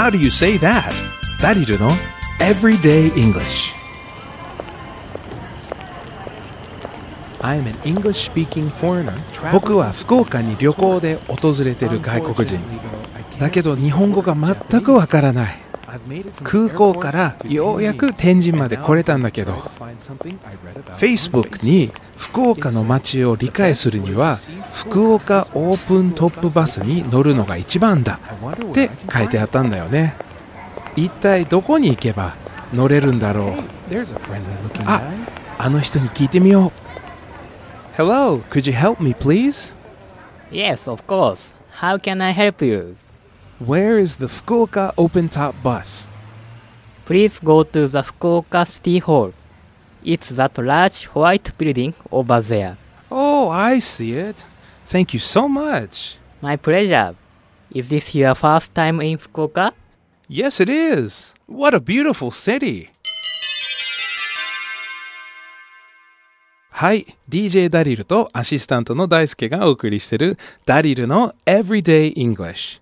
How do you say that? ダリルの Everyday English I'm an English speaking foreigner 僕は福岡に旅行で訪れてる外国人だけど日本語が全くわからない空港からようやく天神まで来れたんだけど Facebook に福岡の街を理解するには福岡オープントップバスに乗るのが一番だって書いてあったんだよね一体どこに行けば乗れるんだろうああの人に聞いてみよう Hello, could you help me please? Yes, of course. How can I help you? Where is the Fukuoka open top bus? Please go to the Fukuoka City Hall. It's that large white building over there. Oh, I see it. Thank you so much. My pleasure. Is this your first time in Fukuoka? Yes, it is. What a beautiful city. はい、DJ ダリルとアシスタントの大輔がお送りしているダリルの Everyday English。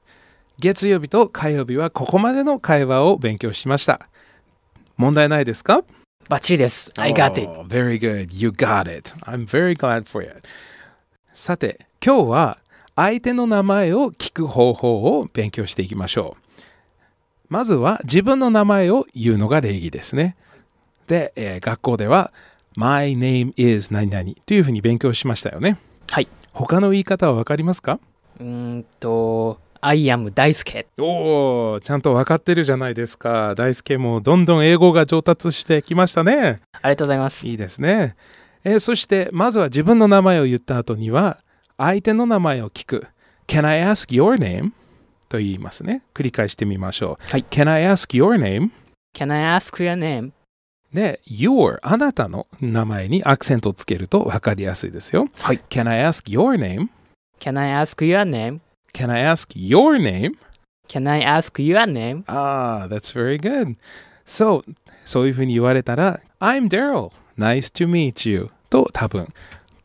月曜日と火曜日はここまでの会話を勉強しました。問題ないですか？バッチリです。I got it. Oh, very good. You got it. I'm very glad for you. さて、今日は相手の名前を聞く方法を勉強していきましょう。まずは自分の名前を言うのが礼儀ですね。で、えー学校では My name is 何々というふうに勉強しましたよね。はい。他の言い方はわかりますか？うーんと、I am 大輔。おお、ちゃんと分かってるじゃないですか。大輔もどんどん英語が上達してきましたね。ありがとうございます。いいですね。えーそして、まずは自分の名前を言った後には、相手の名前を聞く。Can I ask your name? と言いますね。繰り返してみましょう。はい Can I ask your name? Can I ask your name? で、your あなたの名前にアクセントをつけると分かりやすいですよ。はい。Can I ask your name? Can I ask your name? Can I ask your name? Can I ask your name? ああ、that's very good. So, そういうふうに言われたら、I'm Daryl. Nice to meet you. と多分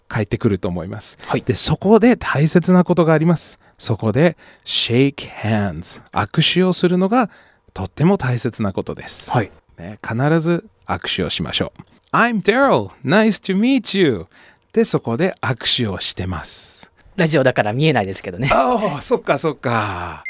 返ってくると思います。はいで、そこで大切なことがあります。そこで shake hands。握手をするのがとっても大切なことです。はい。ね、必ず握手をしましょう。I'm Daryl. Nice to meet you. で、そこで握手をしてます。ラジオだから見えないですけどね。ああ、そっかそっか。